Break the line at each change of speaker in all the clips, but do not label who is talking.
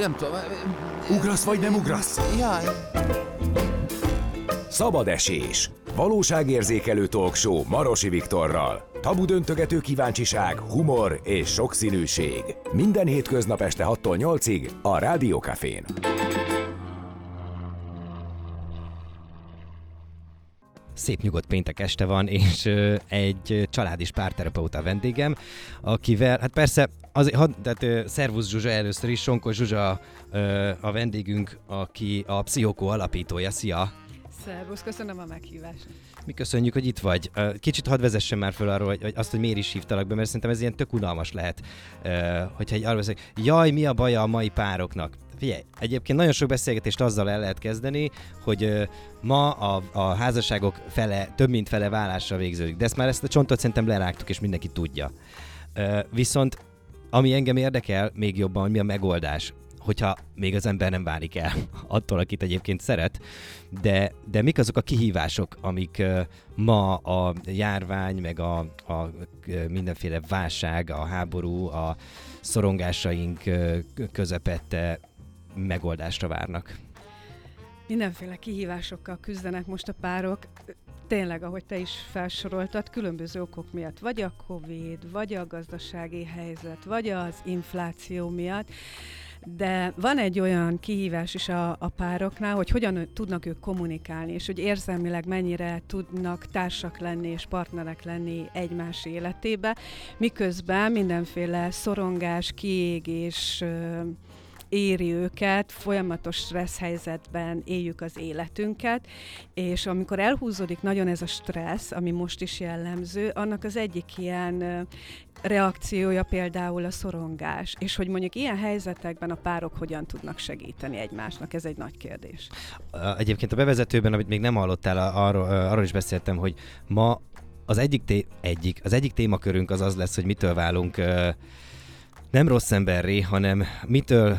nem tudom.
Ugrasz vagy nem ugrasz?
Jaj.
Szabad esés. Valóságérzékelő talkshow Marosi Viktorral. Tabu döntögető kíváncsiság, humor és sokszínűség. Minden hétköznap este 6-tól 8-ig a Rádiókafén.
Szép nyugodt péntek este van, és egy családi párterapeuta vendégem, akivel, hát persze, az, had, tehát, szervusz Zsuzsa először is, Sonkos Zsuzsa a vendégünk, aki a Pszichokó alapítója. Szia!
Szervusz, köszönöm a meghívást.
Mi köszönjük, hogy itt vagy. Kicsit hadd vezessen már föl arról, hogy, hogy azt, hogy miért is hívtalak be, mert szerintem ez ilyen tök unalmas lehet, hogyha egy arról beszélek, jaj, mi a baja a mai pároknak? Figyelj, egyébként nagyon sok beszélgetést azzal el lehet kezdeni, hogy ö, ma a, a házasságok fele, több mint fele vállásra végződik, de ezt már ezt a csontot szerintem lerágtuk, és mindenki tudja. Ö, viszont ami engem érdekel még jobban, hogy mi a megoldás, hogyha még az ember nem válik el attól, akit egyébként szeret, de, de mik azok a kihívások, amik ma a járvány, meg a, a mindenféle válság, a háború, a szorongásaink közepette megoldásra várnak?
Mindenféle kihívásokkal küzdenek most a párok. Tényleg, ahogy te is felsoroltad, különböző okok miatt. Vagy a Covid, vagy a gazdasági helyzet, vagy az infláció miatt. De van egy olyan kihívás is a, a pároknál, hogy hogyan tudnak ők kommunikálni, és hogy érzelmileg mennyire tudnak társak lenni és partnerek lenni egymás életébe, miközben mindenféle szorongás, kiégés, éri őket, folyamatos stressz helyzetben éljük az életünket, és amikor elhúzódik nagyon ez a stressz, ami most is jellemző, annak az egyik ilyen reakciója például a szorongás, és hogy mondjuk ilyen helyzetekben a párok hogyan tudnak segíteni egymásnak, ez egy nagy kérdés.
Egyébként a bevezetőben, amit még nem hallottál, arról, arról is beszéltem, hogy ma az egyik, té- egyik, az egyik témakörünk az az lesz, hogy mitől válunk nem rossz emberré, hanem mitől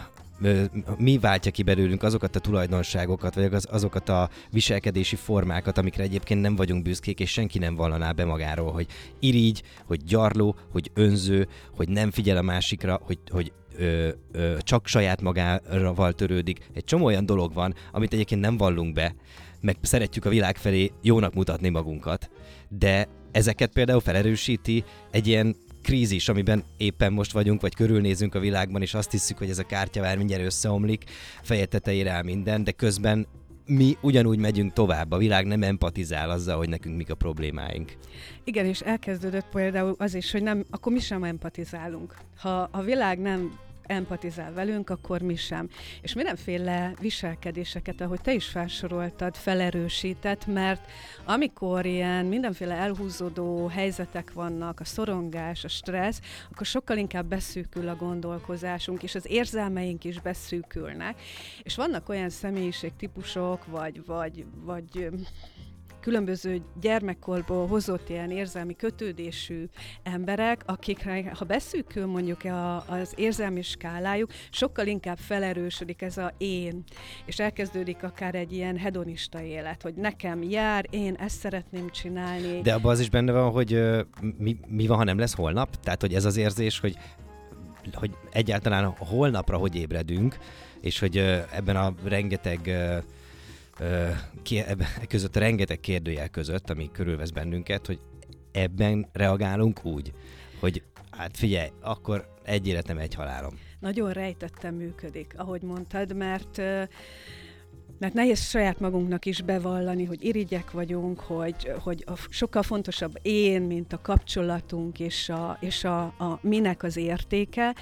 mi váltja ki belőlünk azokat a tulajdonságokat, vagy az, azokat a viselkedési formákat, amikre egyébként nem vagyunk büszkék, és senki nem vallaná be magáról, hogy irigy, hogy gyarló, hogy önző, hogy nem figyel a másikra, hogy, hogy ö, ö, csak saját magával törődik. Egy csomó olyan dolog van, amit egyébként nem vallunk be, meg szeretjük a világ felé jónak mutatni magunkat, de ezeket például felerősíti egy ilyen krízis, amiben éppen most vagyunk, vagy körülnézünk a világban, és azt hiszük, hogy ez a kártyavár mindjárt összeomlik, feje tetejére áll minden, de közben mi ugyanúgy megyünk tovább, a világ nem empatizál azzal, hogy nekünk mik a problémáink.
Igen, és elkezdődött például az is, hogy nem, akkor mi sem empatizálunk. Ha a világ nem empatizál velünk, akkor mi sem. És mindenféle viselkedéseket, ahogy te is felsoroltad, felerősített, mert amikor ilyen mindenféle elhúzódó helyzetek vannak, a szorongás, a stressz, akkor sokkal inkább beszűkül a gondolkozásunk, és az érzelmeink is beszűkülnek. És vannak olyan személyiségtípusok, vagy, vagy, vagy különböző gyermekkorból hozott ilyen érzelmi kötődésű emberek, akikre, ha beszűkül mondjuk a, az érzelmi skálájuk, sokkal inkább felerősödik ez a én, és elkezdődik akár egy ilyen hedonista élet, hogy nekem jár, én ezt szeretném csinálni.
De abban az is benne van, hogy ö, mi, mi van, ha nem lesz holnap? Tehát, hogy ez az érzés, hogy hogy egyáltalán holnapra hogy ébredünk, és hogy ebben a rengeteg között rengeteg kérdőjel között, ami körülvesz bennünket, hogy ebben reagálunk úgy, hogy hát figyelj, akkor egy életem, egy halálom.
nagyon rejtetten működik, ahogy mondtad, mert mert nehéz saját magunknak is bevallani, hogy irigyek vagyunk, hogy, hogy a, sokkal fontosabb én, mint a kapcsolatunk és, a, és a, a minek az értéke,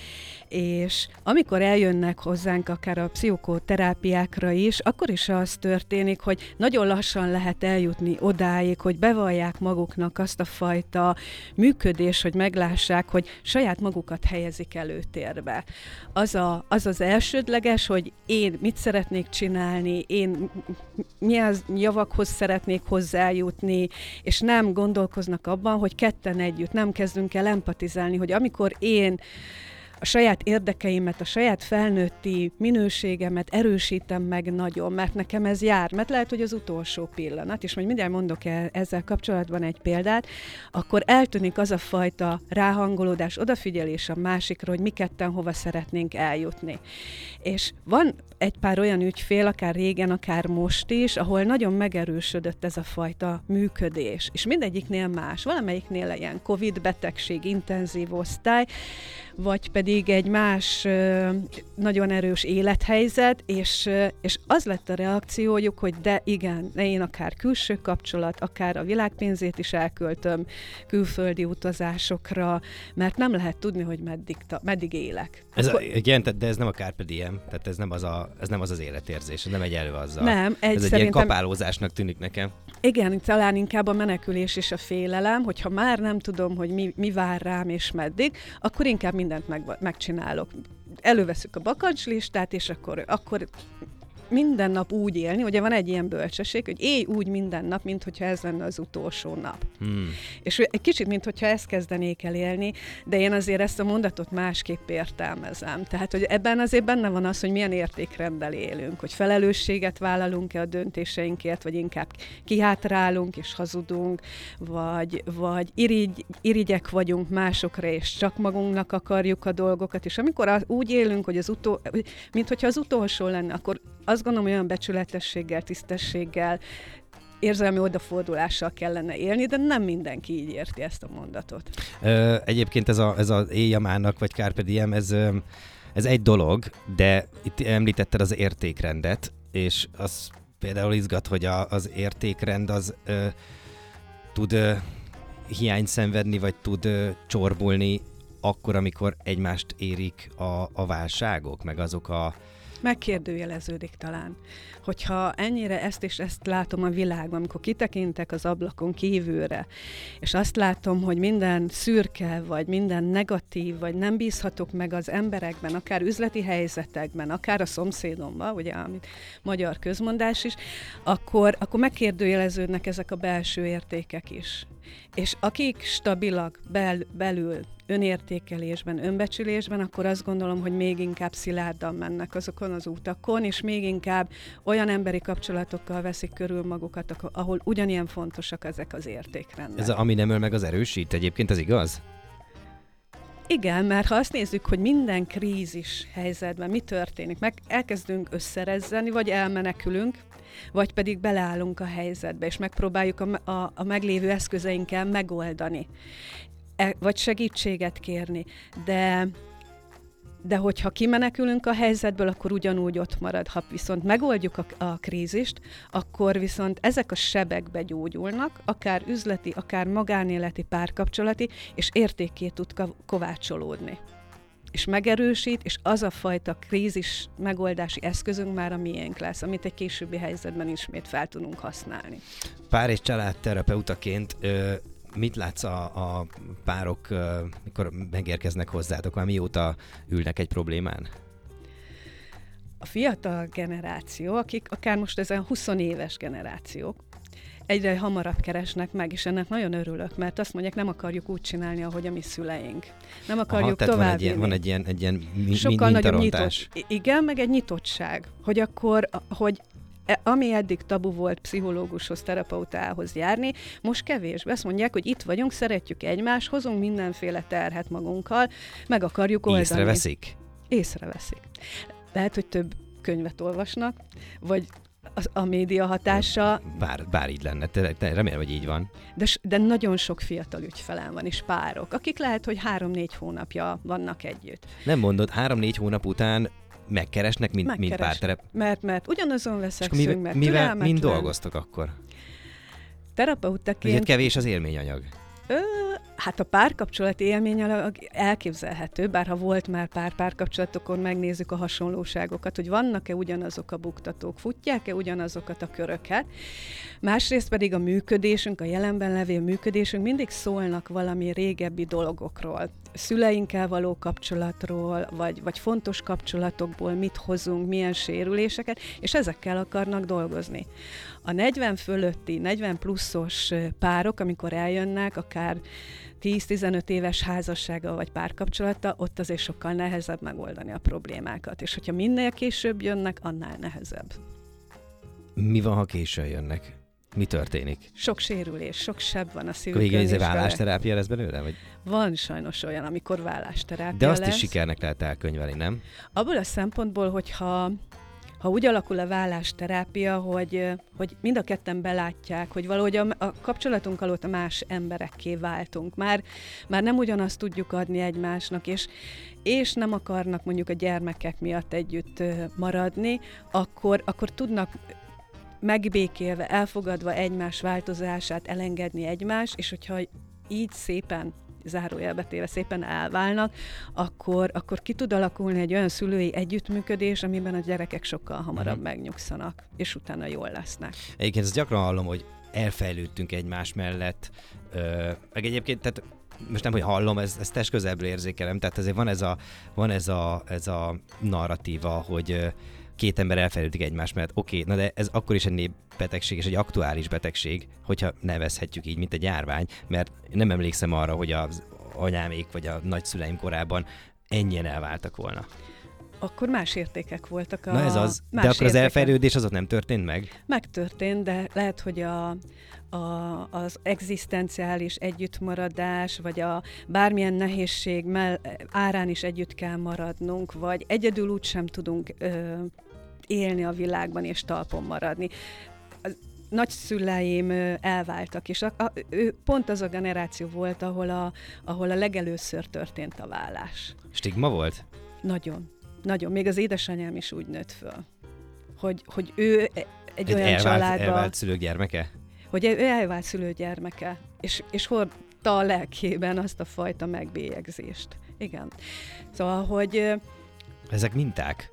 és amikor eljönnek hozzánk akár a pszichoterápiákra is, akkor is az történik, hogy nagyon lassan lehet eljutni odáig, hogy bevallják maguknak azt a fajta működés, hogy meglássák, hogy saját magukat helyezik előtérbe. Az, a, az az elsődleges, hogy én mit szeretnék csinálni, én milyen javakhoz szeretnék hozzájutni, és nem gondolkoznak abban, hogy ketten együtt nem kezdünk el empatizálni, hogy amikor én a saját érdekeimet, a saját felnőtti minőségemet erősítem meg nagyon, mert nekem ez jár, mert lehet, hogy az utolsó pillanat, és majd mindjárt mondok el ezzel kapcsolatban egy példát, akkor eltűnik az a fajta ráhangolódás, odafigyelés a másikra, hogy mi ketten hova szeretnénk eljutni. És van egy pár olyan ügyfél, akár régen, akár most is, ahol nagyon megerősödött ez a fajta működés. És mindegyiknél más. Valamelyiknél ilyen COVID betegség, intenzív osztály, vagy pedig egy más nagyon erős élethelyzet, és, és az lett a reakciójuk, hogy de igen, ne én akár külső kapcsolat, akár a világpénzét is elköltöm külföldi utazásokra, mert nem lehet tudni, hogy meddig, ta, meddig élek.
Ez Akkor... a, igen, de ez nem a Carpe Diem, tehát ez nem az, a, ez nem az az életérzés, ez nem egy elő azzal.
Nem,
egy ez egy ilyen kapálózásnak tűnik nekem.
Igen, talán inkább a menekülés és a félelem, hogyha már nem tudom, hogy mi, mi vár rám és meddig, akkor inkább mindent meg, megcsinálok. Előveszük a bakancslistát, és akkor, akkor minden nap úgy élni, ugye van egy ilyen bölcsesség, hogy élj úgy minden nap, mint hogyha ez lenne az utolsó nap. Hmm. És egy kicsit, mint hogyha ezt kezdenék el élni, de én azért ezt a mondatot másképp értelmezem. Tehát, hogy ebben azért benne van az, hogy milyen értékrenddel élünk, hogy felelősséget vállalunk-e a döntéseinkért, vagy inkább kihátrálunk és hazudunk, vagy, vagy irigy, irigyek vagyunk másokra, és csak magunknak akarjuk a dolgokat, és amikor az, úgy élünk, hogy az utó, mint hogyha az utolsó lenne, akkor azt gondolom, hogy olyan becsületességgel, tisztességgel, érzelmi odafordulással kellene élni, de nem mindenki így érti ezt a mondatot.
Ö, egyébként ez, a, ez az éjjamának, vagy Carpe ez, ez egy dolog, de itt említetted az értékrendet, és az például izgat, hogy a, az értékrend az ö, tud ö, hiányt szenvedni, vagy tud ö, csorbulni akkor, amikor egymást érik a, a válságok, meg azok a,
megkérdőjeleződik talán. Hogyha ennyire ezt és ezt látom a világban, amikor kitekintek az ablakon kívülre, és azt látom, hogy minden szürke, vagy minden negatív, vagy nem bízhatok meg az emberekben, akár üzleti helyzetekben, akár a szomszédomban, ugye, amit magyar közmondás is, akkor, akkor megkérdőjeleződnek ezek a belső értékek is. És akik stabilak bel, belül, önértékelésben, önbecsülésben, akkor azt gondolom, hogy még inkább szilárdan mennek azokon az utakon, és még inkább olyan emberi kapcsolatokkal veszik körül magukat, ahol ugyanilyen fontosak ezek az értékrendek.
Ez a, ami nem öl meg az erősít egyébként, ez igaz?
Igen, mert ha azt nézzük, hogy minden krízis helyzetben mi történik, meg elkezdünk összerezzeni, vagy elmenekülünk, vagy pedig beleállunk a helyzetbe, és megpróbáljuk a, a, a meglévő eszközeinkkel megoldani, e, vagy segítséget kérni. De de hogyha kimenekülünk a helyzetből, akkor ugyanúgy ott marad. Ha viszont megoldjuk a, a krízist, akkor viszont ezek a sebek begyógyulnak, akár üzleti, akár magánéleti, párkapcsolati, és értéké tud kovácsolódni és megerősít, és az a fajta krízis megoldási eszközünk már a miénk lesz, amit egy későbbi helyzetben ismét fel tudunk használni.
Pár és családterapeutaként ö, mit látsz a, a párok, ö, mikor megérkeznek hozzátok, már mióta ülnek egy problémán?
A fiatal generáció, akik akár most ezen 20 éves generációk, egyre hamarabb keresnek meg, és ennek nagyon örülök, mert azt mondják, nem akarjuk úgy csinálni, ahogy a mi szüleink. Nem akarjuk Aha, tovább van egy,
ilyen, van egy ilyen, egy ilyen mi, Sokkal nagyobb nyitott,
Igen, meg egy nyitottság, hogy akkor, hogy e, ami eddig tabu volt pszichológushoz, terapeutához járni, most kevés. Azt mondják, hogy itt vagyunk, szeretjük egymást, hozunk mindenféle terhet magunkkal, meg akarjuk oldani.
Észreveszik?
Észreveszik. Lehet, hogy több könyvet olvasnak, vagy az, a média hatása.
Bár, bár így lenne, te, te, remélem, hogy így van.
De, de nagyon sok fiatal ügyfelem van, és párok, akik lehet, hogy három-négy hónapja vannak együtt.
Nem mondod, három-négy hónap után megkeresnek, mint, mint párterep.
Mert, mert ugyanazon veszekszünk, mivel, mert
mivel mind dolgoztok akkor?
Terapeutaként...
Ugye kevés az élményanyag.
Ö, hát a párkapcsolati élmény elképzelhető, bár ha volt már pár párkapcsolatokon, megnézzük a hasonlóságokat, hogy vannak-e ugyanazok a buktatók, futják-e ugyanazokat a köröket. Másrészt pedig a működésünk, a jelenben levő működésünk mindig szólnak valami régebbi dolgokról. Szüleinkkel való kapcsolatról, vagy, vagy fontos kapcsolatokból mit hozunk, milyen sérüléseket, és ezekkel akarnak dolgozni. A 40 fölötti, 40 pluszos párok, amikor eljönnek, akár 10-15 éves házassága vagy párkapcsolata, ott azért sokkal nehezebb megoldani a problémákat. És hogyha minél később jönnek, annál nehezebb.
Mi van, ha későn jönnek? Mi történik?
Sok sérülés, sok seb van a szívükön.
végén ez vállásterápia lesz belőle? Vagy?
Van sajnos olyan, amikor vállásterápia
De azt
lesz.
is sikernek lehet elkönyvelni, nem?
Abból a szempontból, hogyha ha úgy alakul a vállásterápia, hogy, hogy mind a ketten belátják, hogy valahogy a, a kapcsolatunk alatt más emberekké váltunk. Már, már nem ugyanazt tudjuk adni egymásnak, és, és nem akarnak mondjuk a gyermekek miatt együtt maradni, akkor, akkor tudnak megbékélve, elfogadva egymás változását, elengedni egymást, és hogyha így szépen zárójelbe téve szépen elválnak, akkor, akkor ki tud alakulni egy olyan szülői együttműködés, amiben a gyerekek sokkal hamarabb
Mhm.
megnyugszanak, és utána jól lesznek.
Egyébként ezt gyakran hallom, hogy elfejlődtünk egymás mellett, ö, meg egyébként, tehát most nem, hogy hallom, ez, ezt test közelből érzékelem, tehát azért van ez a, van ez a, ez a narratíva, hogy két ember elfejlődik egymás mellett. Oké, okay, na de ez akkor is egy népbetegség és egy aktuális betegség, hogyha nevezhetjük így, mint egy járvány, mert nem emlékszem arra, hogy az anyámék vagy a nagyszüleim korában ennyien elváltak volna.
Akkor más értékek voltak. A,
Na ez az, de
más
akkor az
értékek.
elfejlődés az ott nem történt meg?
Megtörtént, de lehet, hogy a, a, az egzisztenciális együttmaradás, vagy a bármilyen nehézség mell- árán is együtt kell maradnunk, vagy egyedül úgy sem tudunk ö, élni a világban és talpon maradni. A nagyszüleim elváltak, és a, a, ő pont az a generáció volt, ahol a, ahol a legelőször történt a vállás.
Stigma volt?
Nagyon. Nagyon. Még az édesanyám is úgy nőtt föl, hogy, hogy ő egy, egy olyan
elvált,
családba
elvált szülők gyermeke?
hogy ő elvált szülő gyermeke, és, és hordta a lelkében azt a fajta megbélyegzést. Igen. Szóval, hogy
Ezek minták.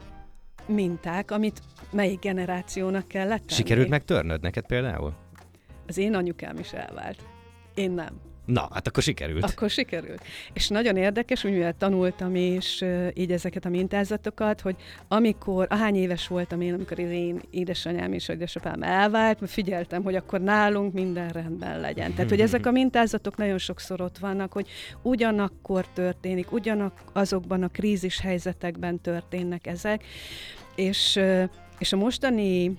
minták, amit melyik generációnak kell tenni.
Sikerült megtörnöd neked például?
Az én anyukám is elvált. Én nem.
Na, hát akkor sikerült.
Akkor sikerült. És nagyon érdekes, úgy mivel tanultam ö, így ezeket a mintázatokat, hogy amikor, ahány éves voltam én, amikor az én édesanyám és édesapám elvált, figyeltem, hogy akkor nálunk minden rendben legyen. Tehát, hogy ezek a mintázatok nagyon sokszor ott vannak, hogy ugyanakkor történik, ugyanak azokban a krízis helyzetekben történnek ezek, és, és a mostani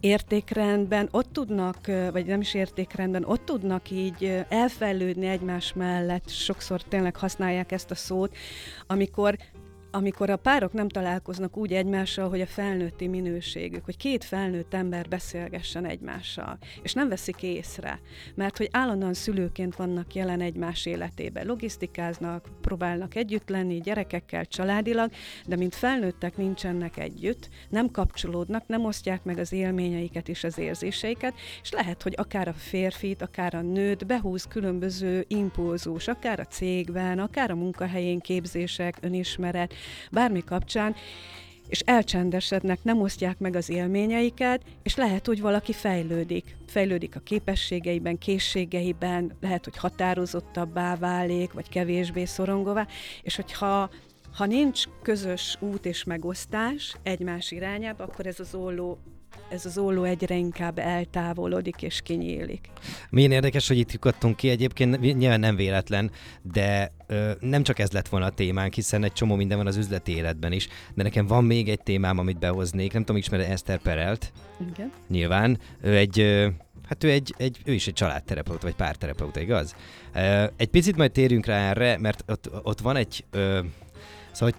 értékrendben ott tudnak, vagy nem is értékrendben, ott tudnak így elfejlődni egymás mellett, sokszor tényleg használják ezt a szót, amikor amikor a párok nem találkoznak úgy egymással, hogy a felnőtti minőségük, hogy két felnőtt ember beszélgessen egymással, és nem veszik észre, mert hogy állandóan szülőként vannak jelen egymás életében, logisztikáznak, próbálnak együtt lenni, gyerekekkel, családilag, de mint felnőttek nincsenek együtt, nem kapcsolódnak, nem osztják meg az élményeiket és az érzéseiket, és lehet, hogy akár a férfit, akár a nőt behúz különböző impulzus, akár a cégben, akár a munkahelyén képzések, önismeret, bármi kapcsán, és elcsendesednek, nem osztják meg az élményeiket, és lehet, hogy valaki fejlődik. Fejlődik a képességeiben, készségeiben, lehet, hogy határozottabbá válik, vagy kevésbé szorongóvá, és hogyha ha nincs közös út és megosztás egymás irányába, akkor ez az olló ez az olló egyre inkább eltávolodik és kinyílik.
Milyen érdekes, hogy itt lyukadtunk ki, egyébként nyilván nem véletlen, de ö, nem csak ez lett volna a témánk, hiszen egy csomó minden van az üzleti életben is, de nekem van még egy témám, amit behoznék, nem tudom, ismered Eszter Perelt,
Igen.
nyilván, ő egy, ö, hát ő, egy, egy, ő is egy családterapeuta, vagy párterapeuta, igaz? Egy picit majd térjünk rá erre, mert ott, ott van egy, ö, szóval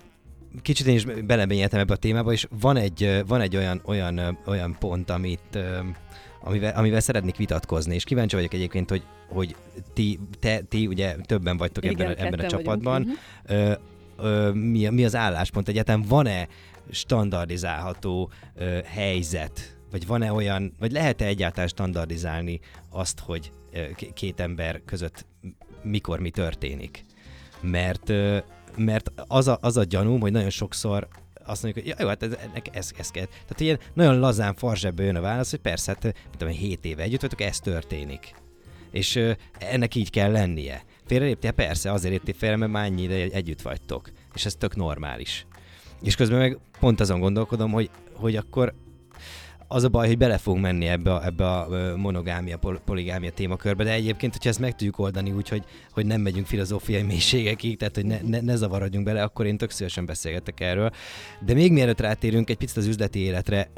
kicsit én is beleményeltem ebbe a témába, és van egy, van egy olyan, olyan, olyan pont, amit, amivel, amivel szeretnék vitatkozni, és kíváncsi vagyok egyébként, hogy, hogy ti, te, ti ugye többen vagytok
Igen,
ebben, a- ebben a
ketten vagyunk.
csapatban,
Mhm.
ö, ö, mi, mi az álláspont? Egyáltalán van-e standardizálható ö, helyzet? Vagy van-e olyan, vagy lehet-e egyáltalán standardizálni azt, hogy ö, két ember között mikor mi történik? Mert, ö, mert az, a, az a gyanúm, hogy nagyon sokszor azt mondjuk, hogy ja, jó, hát ez, ez, ez kell. Tehát ilyen nagyon lazán farzsebbe jön a válasz, hogy persze, hát mit tudom, én, 7 éve együtt vagytok, ez történik. És ö, ennek így kell lennie. Félreléptél? Persze, azért léptél félre, mert már annyi ide együtt vagytok. És ez tök normális. És közben meg pont azon gondolkodom, hogy, hogy akkor az a baj, hogy bele fogunk menni ebbe a, ebbe a monogámia, poligámia témakörbe, de egyébként, hogyha ezt meg tudjuk oldani úgy, hogy, hogy nem megyünk filozófiai mélységekig, tehát hogy ne, ne, ne zavarodjunk bele, akkor én tök szívesen beszélgetek erről. De még mielőtt rátérünk egy picit az üzleti életre,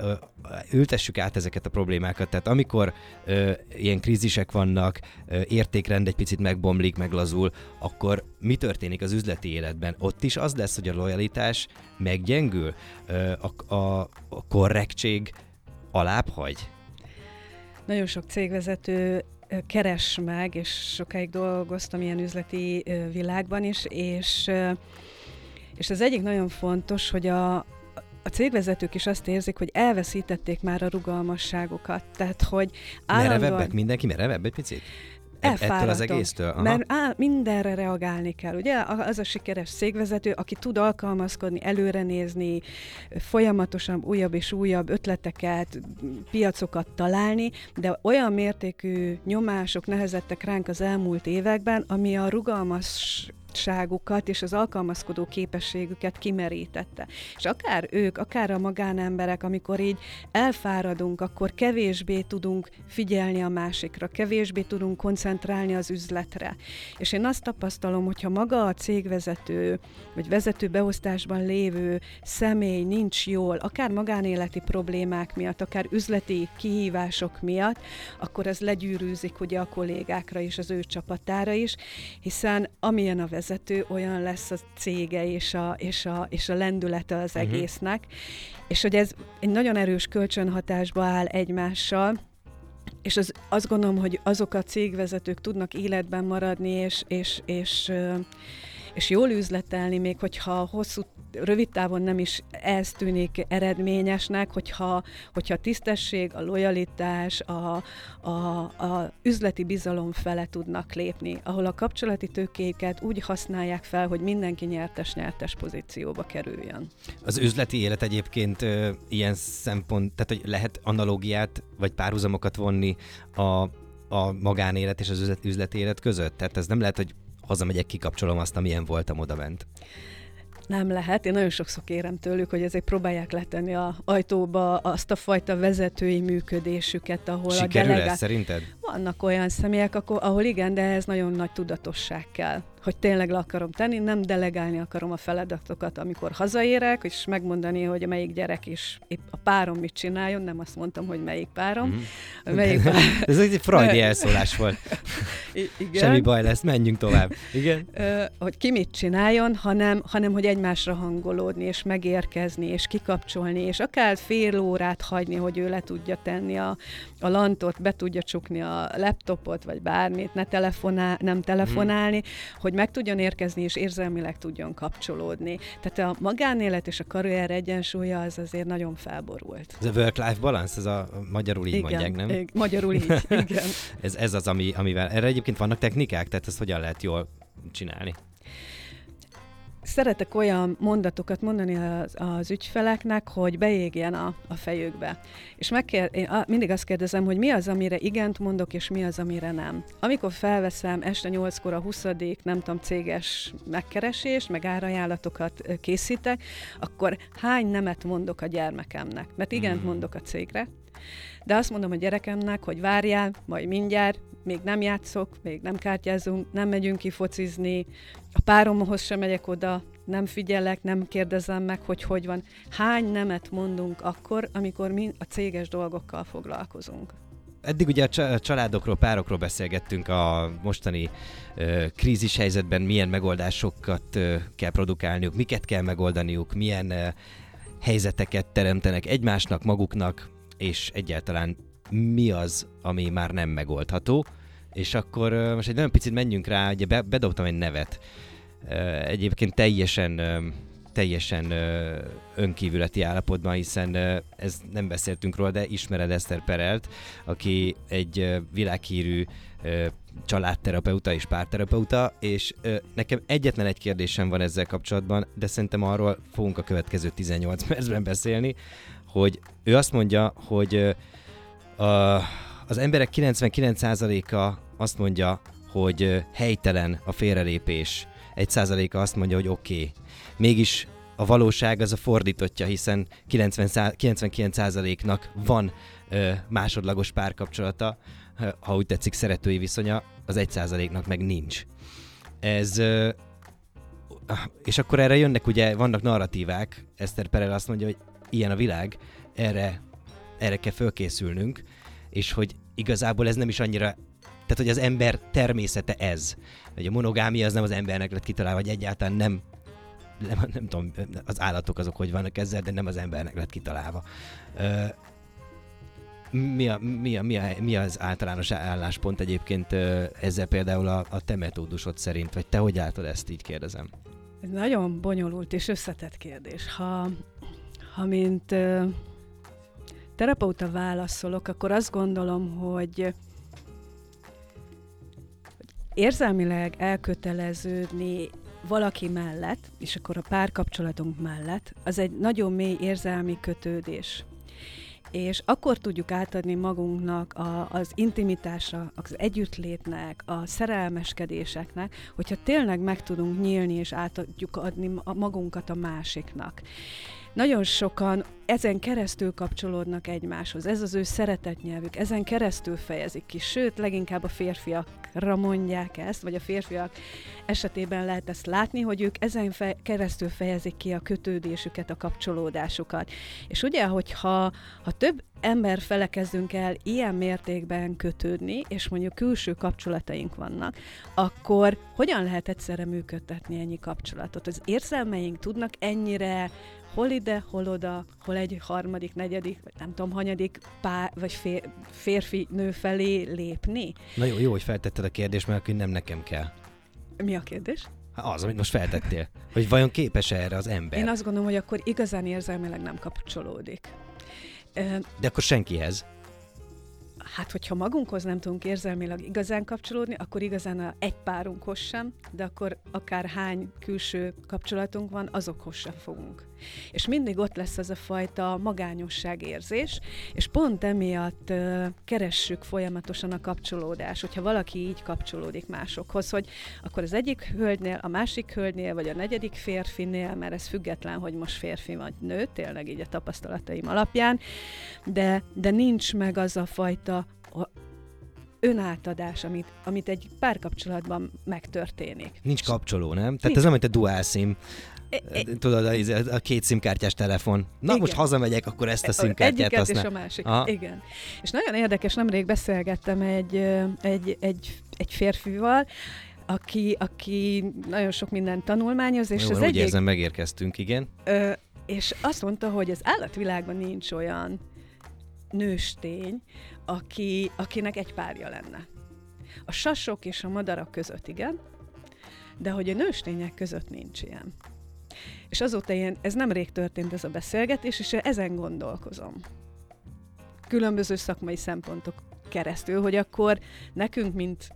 ültessük át ezeket a problémákat. Tehát amikor ö, ilyen krízisek vannak, ö, értékrend egy picit megbomlik, meglazul, akkor mi történik az üzleti életben? Ott is az lesz, hogy a lojalitás meggyengül, ö, a, a, a korrektség alább hagy?
Nagyon sok cégvezető keres meg, és sokáig dolgoztam ilyen üzleti világban is, és, és az egyik nagyon fontos, hogy a, a cégvezetők is azt érzik, hogy elveszítették már a rugalmasságokat. Tehát, hogy
állandóan... Merevebbek mindenki, merevebb egy picit? Ettől az egésztől?
Aha. Mert á, mindenre reagálni kell. Ugye az a sikeres szégvezető, aki tud alkalmazkodni, előre nézni, folyamatosan újabb és újabb ötleteket, piacokat találni, de olyan mértékű nyomások nehezettek ránk az elmúlt években, ami a rugalmas ságukat és az alkalmazkodó képességüket kimerítette. És akár ők, akár a magánemberek, amikor így elfáradunk, akkor kevésbé tudunk figyelni a másikra, kevésbé tudunk koncentrálni az üzletre. És én azt tapasztalom, hogyha maga a cégvezető, vagy vezető beosztásban lévő személy nincs jól, akár magánéleti problémák miatt, akár üzleti kihívások miatt, akkor ez legyűrűzik ugye a kollégákra és az ő csapatára is, hiszen amilyen a vezető, olyan lesz a cége és a, és a, és a lendülete az uh-huh. egésznek. És hogy ez egy nagyon erős kölcsönhatásba áll egymással, és az, azt gondolom, hogy azok a cégvezetők tudnak életben maradni, és, és, és, és jól üzletelni, még hogyha hosszú rövid távon nem is ez tűnik eredményesnek, hogyha, hogyha a tisztesség, a lojalitás, a, a, a üzleti bizalom fele tudnak lépni, ahol a kapcsolati tőkéket úgy használják fel, hogy mindenki nyertes-nyertes pozícióba kerüljön.
Az üzleti élet egyébként ö, ilyen szempont, tehát hogy lehet analógiát vagy párhuzamokat vonni a, a magánélet és az üzleti élet között? Tehát ez nem lehet, hogy hazamegyek, kikapcsolom azt, amilyen voltam odabent
nem lehet. Én nagyon sokszor kérem tőlük, hogy ezért próbálják letenni a ajtóba azt a fajta vezetői működésüket, ahol
Sikerül
a delegá...
szerinted?
Vannak olyan személyek, ahol igen, de ez nagyon nagy tudatosság kell hogy tényleg le akarom tenni, nem delegálni akarom a feladatokat, amikor hazaérek, és megmondani, hogy melyik gyerek is, épp a párom mit csináljon, nem azt mondtam, hogy melyik párom.
Mm-hmm. Melyik párom. Ez egy freudi elszólás volt. Igen. Semmi baj lesz, menjünk tovább. Igen.
hogy ki mit csináljon, hanem, hanem hogy egymásra hangolódni, és megérkezni, és kikapcsolni, és akár fél órát hagyni, hogy ő le tudja tenni a, a lantot, be tudja csukni a laptopot, vagy bármit, ne telefonál, nem telefonálni, mm. hogy meg tudjon érkezni, és érzelmileg tudjon kapcsolódni. Tehát a magánélet és a karrier egyensúlya az azért nagyon felborult.
Ez a work-life balance, ez a magyarul így igen, mondják, nem?
Igen, magyarul így, igen.
ez, ez az, ami, amivel, erre egyébként vannak technikák, tehát ezt hogyan lehet jól csinálni?
Szeretek olyan mondatokat mondani az, az ügyfeleknek, hogy beégjen a, a fejükbe. És megkér, én mindig azt kérdezem, hogy mi az, amire igent mondok, és mi az, amire nem. Amikor felveszem este nyolckor a 20. nem tudom, céges megkeresést, meg árajánlatokat készítek, akkor hány nemet mondok a gyermekemnek? Mert igent hmm. mondok a cégre, de azt mondom a gyerekemnek, hogy várjál, majd mindjárt, még nem játszok, még nem kártyázunk, nem megyünk ki focizni, a páromhoz sem megyek oda, nem figyelek, nem kérdezem meg, hogy hogy van. Hány nemet mondunk akkor, amikor mi a céges dolgokkal foglalkozunk?
Eddig ugye a családokról, párokról beszélgettünk a mostani ö, krízis helyzetben, milyen megoldásokat ö, kell produkálniuk, miket kell megoldaniuk, milyen ö, helyzeteket teremtenek egymásnak, maguknak, és egyáltalán mi az, ami már nem megoldható. És akkor most egy nagyon picit menjünk rá, ugye be, bedobtam egy nevet. Egyébként teljesen teljesen önkívületi állapotban, hiszen ez nem beszéltünk róla, de ismered Eszter Perelt, aki egy világhírű családterapeuta és párterapeuta, és nekem egyetlen egy kérdésem van ezzel kapcsolatban, de szerintem arról fogunk a következő 18 percben beszélni, hogy ő azt mondja, hogy a, az emberek 99%-a azt mondja, hogy helytelen a félrelépés. Egy százaléka azt mondja, hogy oké. Okay. Mégis a valóság az a fordítottja, hiszen 90 99%-nak van ö, másodlagos párkapcsolata, ha úgy tetszik, szeretői viszonya, az 1%-nak meg nincs. Ez ö, és akkor erre jönnek ugye, vannak narratívák, Eszter Perel azt mondja, hogy ilyen a világ, erre, erre kell fölkészülnünk, és hogy igazából ez nem is annyira tehát, hogy az ember természete ez. Hogy a monogámia az nem az embernek lett kitalálva, vagy egyáltalán nem, nem, nem tudom, az állatok azok hogy vannak ezzel, de nem az embernek lett kitalálva. Mi, a, mi, a, mi, a, mi az általános álláspont egyébként ezzel például a, a te metódusod szerint, vagy te hogy látod ezt, így kérdezem?
Ez nagyon bonyolult és összetett kérdés. Ha, ha mint terapeuta válaszolok, akkor azt gondolom, hogy érzelmileg elköteleződni valaki mellett, és akkor a párkapcsolatunk mellett, az egy nagyon mély érzelmi kötődés. És akkor tudjuk átadni magunknak a, az intimitásra, az együttlétnek, a szerelmeskedéseknek, hogyha tényleg meg tudunk nyílni és átadjuk adni magunkat a másiknak. Nagyon sokan ezen keresztül kapcsolódnak egymáshoz. Ez az ő szeretetnyelvük, ezen keresztül fejezik ki. Sőt, leginkább a férfiakra mondják ezt, vagy a férfiak esetében lehet ezt látni, hogy ők ezen fe- keresztül fejezik ki a kötődésüket, a kapcsolódásukat. És ugye, hogyha ha több ember felekezdünk el ilyen mértékben kötődni, és mondjuk külső kapcsolataink vannak, akkor hogyan lehet egyszerre működtetni ennyi kapcsolatot? Az érzelmeink tudnak ennyire hol ide, hol oda, hol egy harmadik, negyedik, vagy nem tudom, hanyadik pár, vagy fér, férfi nő felé lépni?
Na jó, jó, hogy feltetted a kérdést, mert akkor nem nekem kell.
Mi a kérdés?
Hát az, amit most feltettél. Hogy vajon képes erre az ember?
Én azt gondolom, hogy akkor igazán érzelmileg nem kapcsolódik.
De akkor senkihez.
Hát, hogyha magunkhoz nem tudunk érzelmileg igazán kapcsolódni, akkor igazán a egy párunkhoz sem, de akkor akár hány külső kapcsolatunk van, azokhoz sem fogunk. És mindig ott lesz az a fajta magányosság érzés, és pont emiatt uh, keressük folyamatosan a kapcsolódás, hogyha valaki így kapcsolódik másokhoz, hogy akkor az egyik hölgynél, a másik hölgynél, vagy a negyedik férfinél, mert ez független, hogy most férfi vagy nő, tényleg így a tapasztalataim alapján, de, de nincs meg az a fajta önátadás, amit, amit egy párkapcsolatban megtörténik.
Nincs kapcsoló, nem? Tehát Nincs. ez nem, mint a dual sim. Tudod, a, a két szimkártyás telefon. Na, Igen. most hazamegyek, akkor ezt a szimkártyát
Egyiket használ. és a másik. Aha. Igen. És nagyon érdekes, nemrég beszélgettem egy, egy, egy, egy férfival, aki, aki nagyon sok mindent tanulmányoz, és
Jó,
az
úgy
egyik...
érzem, megérkeztünk, igen.
Ö, és azt mondta, hogy az állatvilágban nincs olyan nőstény, aki, akinek egy párja lenne. A sasok és a madarak között igen, de hogy a nőstények között nincs ilyen. És azóta ilyen, ez nem rég történt ez a beszélgetés, és ezen gondolkozom. Különböző szakmai szempontok keresztül, hogy akkor nekünk, mint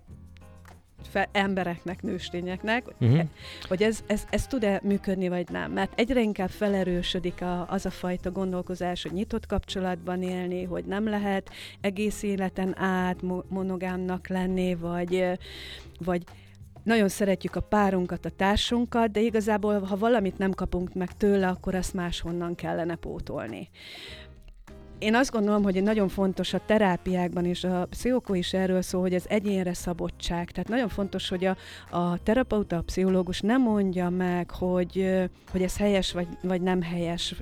fe, embereknek, nőstényeknek, uh-huh. hogy ez, ez, ez tud-e működni, vagy nem. Mert egyre inkább felerősödik a, az a fajta gondolkozás, hogy nyitott kapcsolatban élni, hogy nem lehet egész életen át monogámnak lenni, vagy, vagy nagyon szeretjük a párunkat, a társunkat, de igazából, ha valamit nem kapunk meg tőle, akkor azt máshonnan kellene pótolni én azt gondolom, hogy nagyon fontos a terápiákban, és a pszichokó is erről szól, hogy az egyénre szabottság. Tehát nagyon fontos, hogy a, a terapeuta, a pszichológus nem mondja meg, hogy, hogy ez helyes vagy, vagy nem helyes,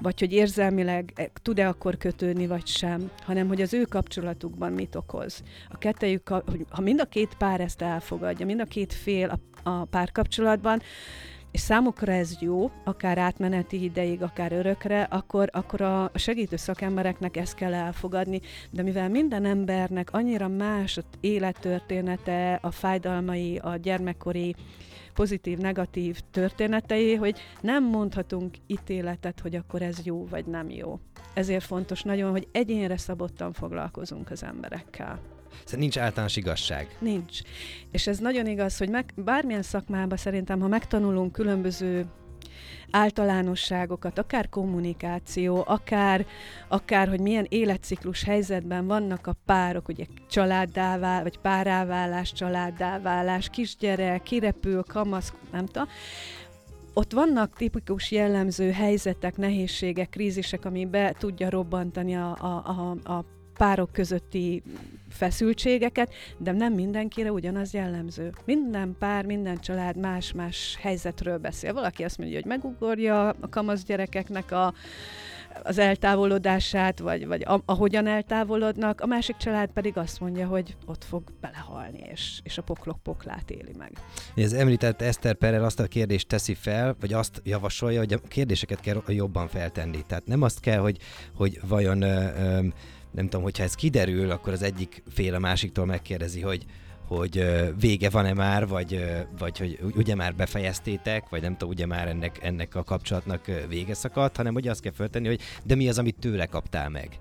vagy hogy érzelmileg e, tud-e akkor kötődni, vagy sem, hanem hogy az ő kapcsolatukban mit okoz. A kettejük, ha mind a két pár ezt elfogadja, mind a két fél a, a párkapcsolatban, és számukra ez jó, akár átmeneti ideig, akár örökre, akkor, akkor a segítő szakembereknek ezt kell elfogadni, de mivel minden embernek annyira más az élettörténete, a fájdalmai, a gyermekkori pozitív, negatív történetei, hogy nem mondhatunk ítéletet, hogy akkor ez jó vagy nem jó. Ezért fontos nagyon, hogy egyénre szabottan foglalkozunk az emberekkel.
Szóval nincs általános igazság.
Nincs. És ez nagyon igaz, hogy meg, bármilyen szakmában szerintem, ha megtanulunk különböző általánosságokat, akár kommunikáció, akár, akár, hogy milyen életciklus helyzetben vannak a párok, ugye családdá vagy páráválás, családdá válás, kisgyerek, kirepül, kamasz, nem tudom, ott vannak tipikus jellemző helyzetek, nehézségek, krízisek, ami be tudja robbantani a, a, a, a párok közötti feszültségeket, de nem mindenkire ugyanaz jellemző. Minden pár, minden család más-más helyzetről beszél. Valaki azt mondja, hogy megugorja a kamasz gyerekeknek a az eltávolodását, vagy, vagy ahogyan eltávolodnak, a másik család pedig azt mondja, hogy ott fog belehalni, és, és a poklok poklát éli meg.
Ez említett Eszter Perel azt a kérdést teszi fel, vagy azt javasolja, hogy a kérdéseket kell jobban feltenni. Tehát nem azt kell, hogy, hogy vajon ö, ö, nem tudom, hogyha ez kiderül, akkor az egyik fél a másiktól megkérdezi, hogy hogy vége van-e már, vagy, vagy hogy ugye már befejeztétek, vagy nem tudom, ugye már ennek, ennek a kapcsolatnak vége szakadt, hanem hogy azt kell föltenni, hogy de mi az, amit tőle kaptál meg.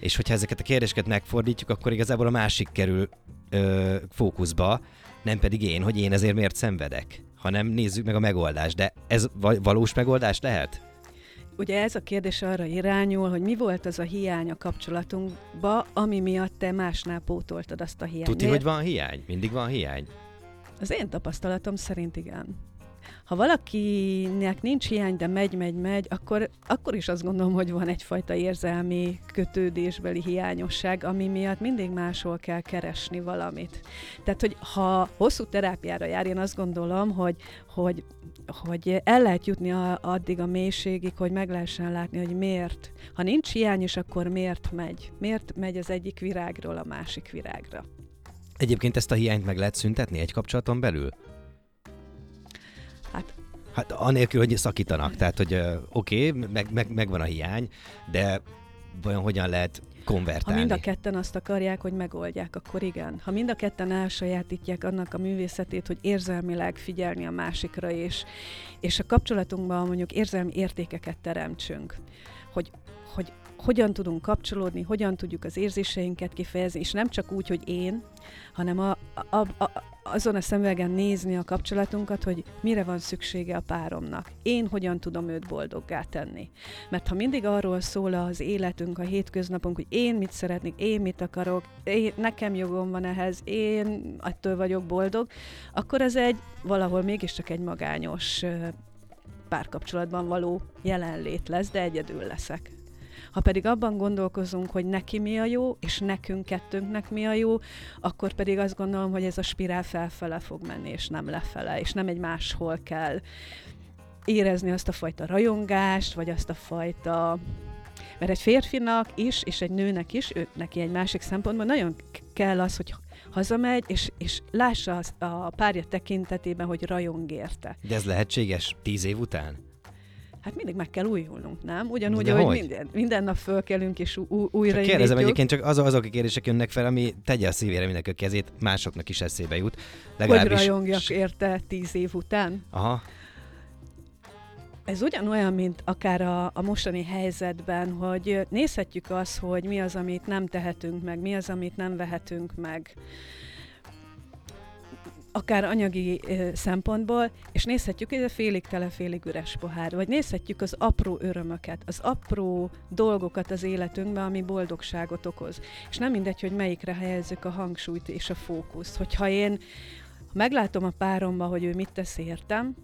És hogyha ezeket a kérdéseket megfordítjuk, akkor igazából a másik kerül ö, fókuszba, nem pedig én, hogy én ezért miért szenvedek, hanem nézzük meg a megoldást. De ez valós megoldás lehet?
Ugye ez a kérdés arra irányul, hogy mi volt az a hiány a kapcsolatunkba, ami miatt te másnál pótoltad azt a hiányt.
Tudni, hogy van hiány? Mindig van hiány?
Az én tapasztalatom szerint igen ha valakinek nincs hiány, de megy, megy, megy, akkor, akkor is azt gondolom, hogy van egyfajta érzelmi kötődésbeli hiányosság, ami miatt mindig máshol kell keresni valamit. Tehát, hogy ha hosszú terápiára jár, én azt gondolom, hogy, hogy, hogy el lehet jutni a, addig a mélységig, hogy meg lehessen látni, hogy miért. Ha nincs hiány, és akkor miért megy? Miért megy az egyik virágról a másik virágra?
Egyébként ezt a hiányt meg lehet szüntetni egy kapcsolaton belül?
Hát
anélkül, hogy szakítanak. Tehát, hogy oké, okay, meg, meg, megvan a hiány, de vajon hogyan lehet konvertálni?
Ha mind a ketten azt akarják, hogy megoldják, akkor igen. Ha mind a ketten elsajátítják annak a művészetét, hogy érzelmileg figyelni a másikra, és, és a kapcsolatunkban mondjuk érzelmi értékeket teremtsünk, hogy, hogy hogyan tudunk kapcsolódni, hogyan tudjuk az érzéseinket kifejezni, és nem csak úgy, hogy én, hanem a, a, a, azon a szemüvegen nézni a kapcsolatunkat, hogy mire van szüksége a páromnak. Én hogyan tudom őt boldoggá tenni. Mert ha mindig arról szól az életünk, a hétköznapunk, hogy én mit szeretnék, én mit akarok, én, nekem jogom van ehhez, én ettől vagyok boldog, akkor ez egy valahol mégiscsak egy magányos párkapcsolatban való jelenlét lesz, de egyedül leszek. Ha pedig abban gondolkozunk, hogy neki mi a jó, és nekünk kettőnknek mi a jó, akkor pedig azt gondolom, hogy ez a spirál felfele fog menni, és nem lefele, és nem egy máshol kell érezni azt a fajta rajongást, vagy azt a fajta mert egy férfinak is, és egy nőnek is, ő, neki egy másik szempontból nagyon kell az, hogy hazamegy, és, és lássa a párja tekintetében, hogy rajong érte.
De ez lehetséges tíz év után?
Hát mindig meg kell újulnunk, nem? Ugyanúgy, ahogy hogy? minden, minden nap fölkelünk és újra csak
Kérdezem egyébként, csak az, azok a kérdések jönnek fel, ami tegye a szívére mindenki a kezét, másoknak is eszébe jut.
Legalábbis... Hogy rajongjak érte tíz év után?
Aha.
Ez ugyanolyan, mint akár a, a mostani helyzetben, hogy nézhetjük azt, hogy mi az, amit nem tehetünk meg, mi az, amit nem vehetünk meg akár anyagi szempontból, és nézhetjük, hogy a félig tele, félig üres pohár, vagy nézhetjük az apró örömöket, az apró dolgokat az életünkben, ami boldogságot okoz. És nem mindegy, hogy melyikre helyezzük a hangsúlyt és a fókuszt. Hogyha én meglátom a páromba, hogy ő mit tesz értem,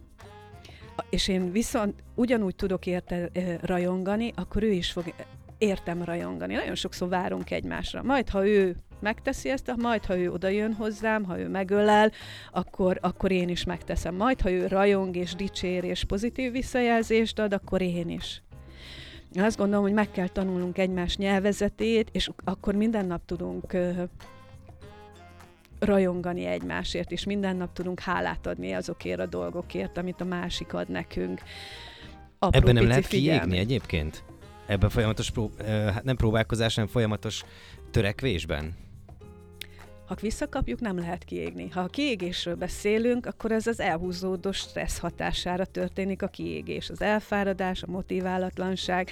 és én viszont ugyanúgy tudok érte rajongani, akkor ő is fog értem rajongani. Nagyon sokszor várunk egymásra. Majd, ha ő megteszi ezt, majd ha ő oda jön hozzám, ha ő megölel, akkor, akkor én is megteszem. Majd ha ő rajong és dicsér és pozitív visszajelzést ad, akkor én is. Én azt gondolom, hogy meg kell tanulnunk egymás nyelvezetét, és akkor minden nap tudunk rajongani egymásért, és minden nap tudunk hálát adni azokért a dolgokért, amit a másik ad nekünk.
Apró Ebben nem lehet figyelni. kiégni egyébként? Ebben folyamatos, prób- hát nem próbálkozás, hanem folyamatos törekvésben?
Ha visszakapjuk, nem lehet kiégni. Ha a kiégésről beszélünk, akkor ez az elhúzódó stressz hatására történik a kiégés. Az elfáradás, a motiválatlanság.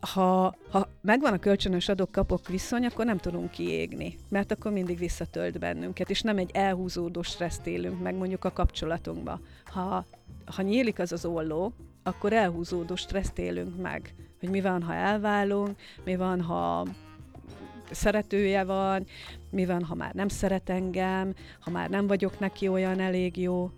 Ha, ha megvan a kölcsönös adok-kapok viszony, akkor nem tudunk kiégni, mert akkor mindig visszatölt bennünket, és nem egy elhúzódó stresszt élünk meg mondjuk a kapcsolatunkba. Ha, ha nyílik az az olló, akkor elhúzódó stresszt élünk meg. Hogy mi van, ha elválunk, mi van, ha szeretője van, mi van, ha már nem szeret engem, ha már nem vagyok neki olyan elég jó,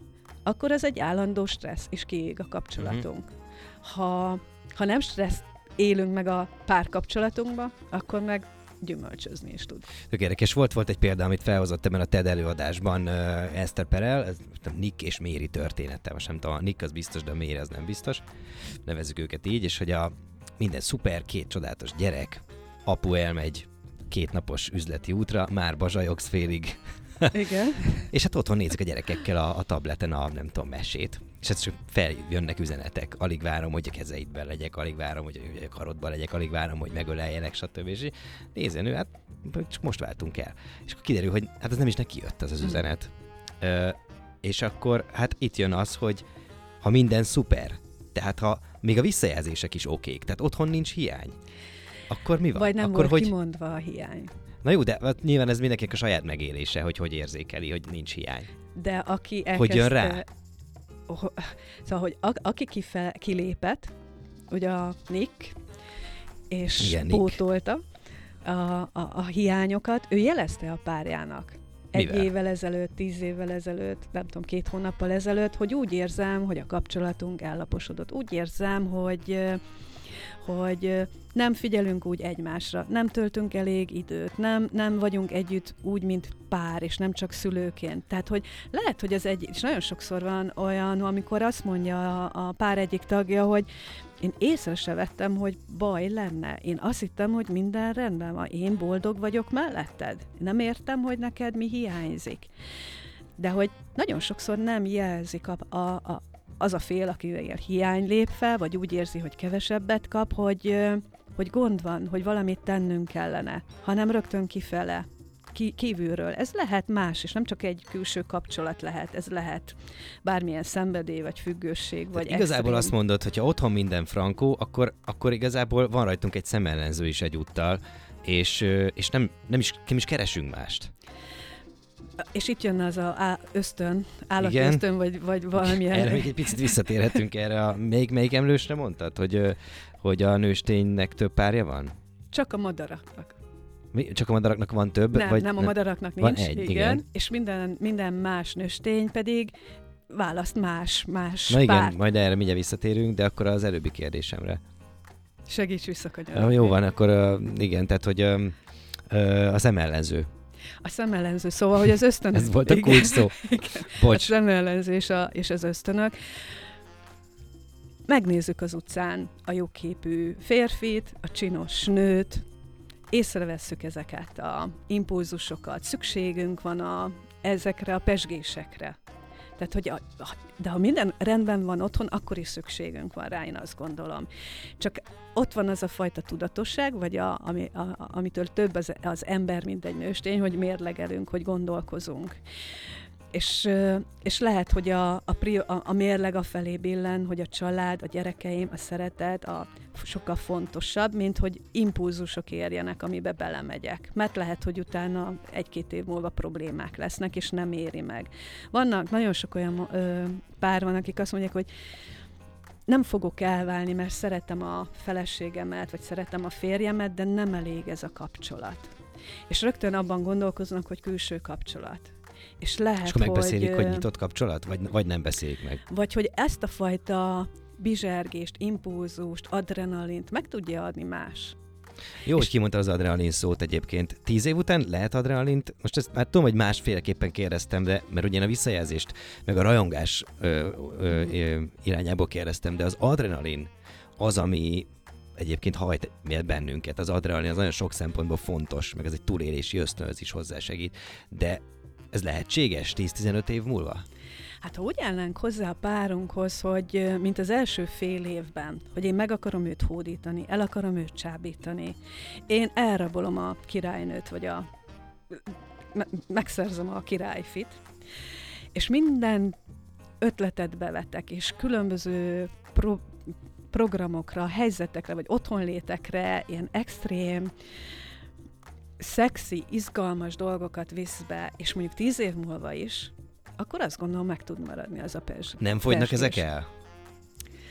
akkor ez egy állandó stressz, és kiég a kapcsolatunk. Uh-huh. Ha, ha nem stressz élünk meg a párkapcsolatunkba, akkor meg gyümölcsözni is tud.
Tök érdekes volt, volt egy példa, amit felhozott ebben a TED előadásban uh, Eszter Perel, ez Nick és Méri története, most nem tudom, a Nick az biztos, de a Méri az nem biztos, nevezzük őket így, és hogy a minden szuper, két csodálatos gyerek, apu elmegy kétnapos üzleti útra, már bazsajogsz félig.
Igen.
és hát otthon nézik a gyerekekkel a, a tableten a, nem tudom, mesét. És hát csak feljönnek üzenetek, alig várom, hogy a kezeidben legyek, alig várom, hogy a karodban legyek, alig várom, hogy megöleljenek, stb. És nézzen ő, hát csak most váltunk el. És akkor kiderül, hogy hát ez nem is neki jött az az hmm. üzenet. Ö, és akkor hát itt jön az, hogy ha minden szuper, tehát ha még a visszajelzések is okék, tehát otthon nincs hiány, akkor mi van?
Vagy nem
akkor,
volt
hogy...
kimondva a hiány.
Na jó, de hát nyilván ez mindenkinek a saját megélése, hogy hogy érzékeli, hogy nincs hiány.
De aki elkezdte...
Hogy jön rá?
Szóval, hogy a, aki kifel, kilépett, ugye a Nick, és Igen, pótolta a, a, a hiányokat, ő jelezte a párjának. Egy Mivel? évvel ezelőtt, tíz évvel ezelőtt, nem tudom, két hónappal ezelőtt, hogy úgy érzem, hogy a kapcsolatunk ellaposodott. Úgy érzem, hogy hogy nem figyelünk úgy egymásra, nem töltünk elég időt, nem, nem vagyunk együtt úgy, mint pár, és nem csak szülőként. Tehát, hogy lehet, hogy az egy, és nagyon sokszor van olyan, amikor azt mondja a, a pár egyik tagja, hogy én észre se vettem, hogy baj lenne. Én azt hittem, hogy minden rendben van. Én boldog vagyok melletted. Nem értem, hogy neked mi hiányzik. De hogy nagyon sokszor nem jelzik a, a, a, az a fél, akivel hiány lép fel, vagy úgy érzi, hogy kevesebbet kap, hogy, hogy gond van, hogy valamit tennünk kellene, hanem rögtön kifele, ki, kívülről. Ez lehet más, és nem csak egy külső kapcsolat lehet, ez lehet bármilyen szenvedély, vagy függőség, vagy
igazából extrém. azt mondod, hogy ha otthon minden frankó, akkor, akkor igazából van rajtunk egy szemellenző is egyúttal, és, és nem, nem, is, nem is keresünk mást.
És itt jön az a á, ösztön, állati Igen. ösztön, vagy, vagy valamilyen...
Erre még egy picit visszatérhetünk erre. A, még melyik emlősre mondtad, hogy, hogy a nősténynek több párja van?
Csak a madaraknak.
Mi? Csak a madaraknak van több?
Nem,
vagy
nem a madaraknak nincs. Van egy, igen. igen. És minden, minden más nőstény pedig választ más, más
Na igen, párt. majd erre mindjárt visszatérünk, de akkor az előbbi kérdésemre.
Segíts visszakanyarodni.
Jó van, akkor igen, tehát hogy az emellenző
a szemellenző, szóval, hogy az ösztönök...
Ez volt a kulcs szó.
Bocs. A szemellenző és, a, és az ösztönök. Megnézzük az utcán a jóképű férfit, a csinos nőt, észrevesszük ezeket a impulzusokat, szükségünk van a, ezekre a pesgésekre. Tehát, hogy a, de ha minden rendben van otthon, akkor is szükségünk van rá, én azt gondolom. Csak ott van az a fajta tudatosság, vagy a, ami, a, amitől több az, az ember, mint egy nőstény, hogy mérlegelünk, hogy gondolkozunk és, és lehet, hogy a, a, prior, a, a mérleg a felé billen, hogy a család, a gyerekeim, a szeretet a sokkal fontosabb, mint hogy impulzusok érjenek, amibe belemegyek. Mert lehet, hogy utána egy-két év múlva problémák lesznek, és nem éri meg. Vannak, nagyon sok olyan ö, pár van, akik azt mondják, hogy nem fogok elválni, mert szeretem a feleségemet, vagy szeretem a férjemet, de nem elég ez a kapcsolat. És rögtön abban gondolkoznak, hogy külső kapcsolat és lehet,
és akkor megbeszélik, hogy, hogy nyitott kapcsolat, vagy, vagy nem beszélik meg?
Vagy hogy ezt a fajta bizsergést, impulzust, adrenalint meg tudja adni más.
Jó, és... hogy kimondta az adrenalin szót egyébként. Tíz év után lehet adrenalint? Most ezt már tudom, hogy másféleképpen kérdeztem, de mert ugye a visszajelzést, meg a rajongás ö, ö, ö, irányából kérdeztem, de az adrenalin az, ami egyébként hajt bennünket. Az adrenalin az nagyon sok szempontból fontos, meg ez egy túlélési ösztönöz is hozzásegít. De ez lehetséges 10-15 év múlva?
Hát ha úgy állnánk hozzá a párunkhoz, hogy mint az első fél évben, hogy én meg akarom őt hódítani, el akarom őt csábítani, én elrabolom a királynőt, vagy a megszerzem a királyfit, és minden ötletet bevetek, és különböző pro- programokra, helyzetekre, vagy otthonlétekre, ilyen extrém szexi, izgalmas dolgokat visz be, és mondjuk tíz év múlva is, akkor azt gondolom meg tud maradni az a pezs.
Nem fogynak ezek el?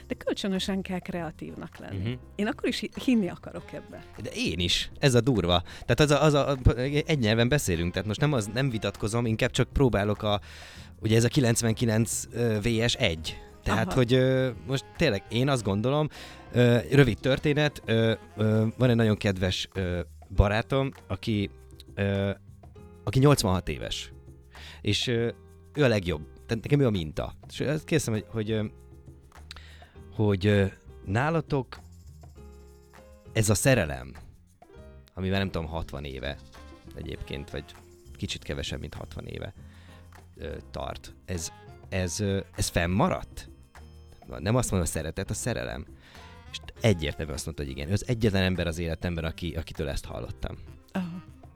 de kölcsönösen kell kreatívnak lenni. Uh-huh. Én akkor is hinni akarok ebbe.
De én is. Ez a durva. Tehát az a, az a, egy nyelven beszélünk, tehát most nem, az, nem vitatkozom, inkább csak próbálok a, ugye ez a 99 VS 1. Tehát, Aha. hogy most tényleg én azt gondolom, rövid történet, van egy nagyon kedves barátom, aki, aki 86 éves, és ő a legjobb. Tehát nekem ő a minta. És ezt kérdezem, hogy, hogy, hogy nálatok ez a szerelem, amivel nem tudom, 60 éve egyébként, vagy kicsit kevesebb, mint 60 éve tart, ez, ez, ez fennmaradt? Nem azt mondom, a szeretet, a szerelem. És egyértelműen azt mondta, hogy igen. Ő az egyetlen ember az életemben, aki, akitől ezt hallottam.
Oh,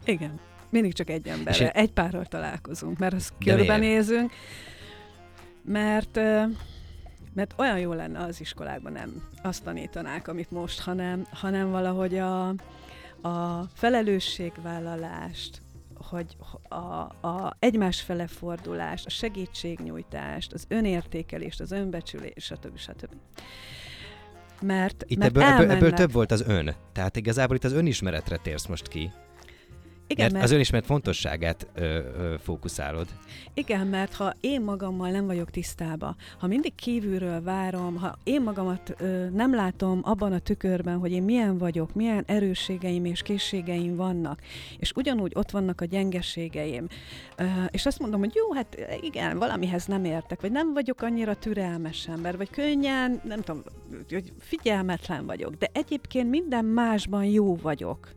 igen. Mindig csak egy emberre, én... egy párral találkozunk, mert azt körbenézünk, mert, mert olyan jó lenne az iskolákban nem azt tanítanák, amit most, hanem, hanem valahogy a, a felelősségvállalást, hogy a, a egymás fele fordulást, a segítségnyújtást, az önértékelést, az önbecsülést, stb. stb. Mert,
itt
mert
ebből, ebből, ebből több volt az ön. Tehát igazából itt az önismeretre térsz most ki. Igen, mert, mert az önismeret fontosságát ö, ö, fókuszálod.
Igen, mert ha én magammal nem vagyok tisztába, ha mindig kívülről várom, ha én magamat ö, nem látom abban a tükörben, hogy én milyen vagyok, milyen erősségeim és készségeim vannak, és ugyanúgy ott vannak a gyengeségeim, ö, és azt mondom, hogy jó, hát igen, valamihez nem értek, vagy nem vagyok annyira türelmes ember, vagy könnyen, nem tudom, hogy figyelmetlen vagyok, de egyébként minden másban jó vagyok.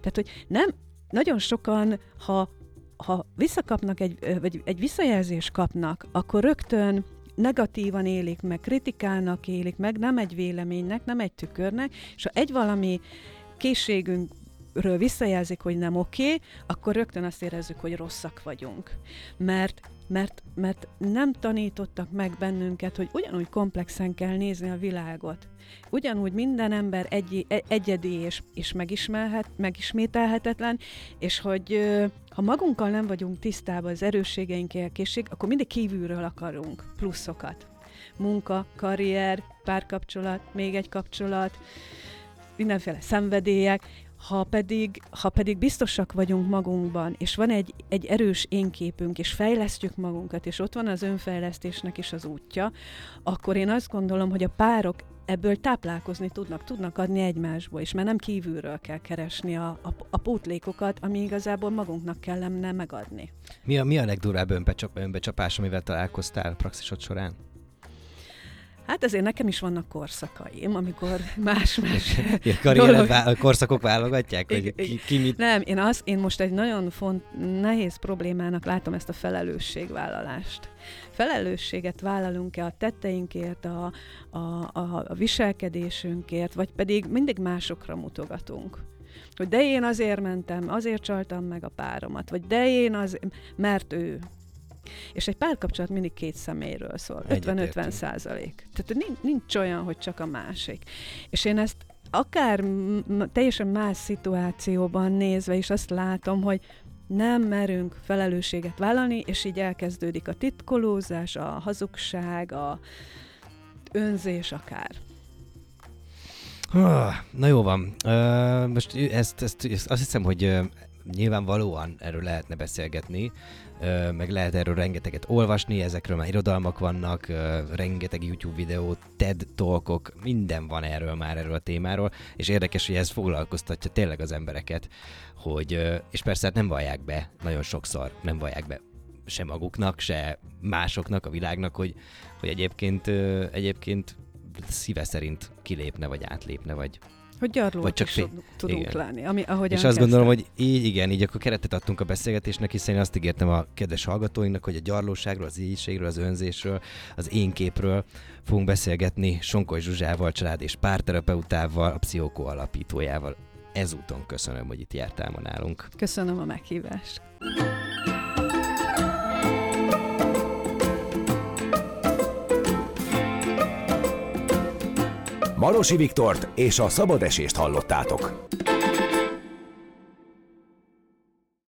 Tehát, hogy nem nagyon sokan, ha, ha visszakapnak egy, vagy egy visszajelzést kapnak, akkor rögtön negatívan élik meg, kritikálnak élik meg, nem egy véleménynek, nem egy tükörnek, és ha egy valami készségünk ről visszajelzik, hogy nem oké, okay, akkor rögtön azt érezzük, hogy rosszak vagyunk. Mert mert, mert nem tanítottak meg bennünket, hogy ugyanúgy komplexen kell nézni a világot. Ugyanúgy minden ember egy, egyedi és, és megismerhet, megismételhetetlen, és hogy ha magunkkal nem vagyunk tisztában az erősségeinkkel, készség, akkor mindig kívülről akarunk pluszokat. Munka, karrier, párkapcsolat, még egy kapcsolat, mindenféle szenvedélyek, ha pedig, ha pedig biztosak vagyunk magunkban, és van egy, egy erős énképünk, és fejlesztjük magunkat, és ott van az önfejlesztésnek is az útja, akkor én azt gondolom, hogy a párok ebből táplálkozni tudnak, tudnak adni egymásból is, mert nem kívülről kell keresni a, a, a pótlékokat, ami igazából magunknak kellene megadni.
Mi a, mi a legdurább önbecsap, önbecsapás, amivel találkoztál praxisod során?
Hát azért nekem is vannak korszakaim, amikor más-más
dolog... vá- korszakok válogatják, hogy ki, ki mit...
Nem, én, az, én most egy nagyon font, nehéz problémának látom ezt a felelősségvállalást. Felelősséget vállalunk-e a tetteinkért, a, a, a, a viselkedésünkért, vagy pedig mindig másokra mutogatunk hogy de én azért mentem, azért csaltam meg a páromat, vagy de én az, mert ő. És egy párkapcsolat mindig két személyről szól. 50-50 százalék. Tehát nincs, olyan, hogy csak a másik. És én ezt akár teljesen más szituációban nézve is azt látom, hogy nem merünk felelősséget vállalni, és így elkezdődik a titkolózás, a hazugság, a önzés akár.
Na jó van. Most ezt, ezt, ezt azt hiszem, hogy nyilvánvalóan erről lehetne beszélgetni, meg lehet erről rengeteget olvasni, ezekről már irodalmak vannak, rengeteg YouTube videó, TED talkok, minden van erről már erről a témáról, és érdekes, hogy ez foglalkoztatja tényleg az embereket, hogy, és persze hát nem vallják be, nagyon sokszor nem vallják be se maguknak, se másoknak, a világnak, hogy, hogy egyébként, egyébként szíve szerint kilépne, vagy átlépne, vagy
hogy gyarlók Vagy csak is tudunk igen. lenni. Ami, ahogy
És azt gondolom, hogy így, igen, így akkor keretet adtunk a beszélgetésnek, hiszen én azt ígértem a kedves hallgatóinknak, hogy a gyarlóságról, az ígységről, az önzésről, az én képről fogunk beszélgetni Sonkoly Zsuzsával, család és párterapeutával, a Pszichokó alapítójával. Ezúton köszönöm, hogy itt jártál ma nálunk.
Köszönöm a meghívást.
Marosi Viktort és a szabadesést hallottátok.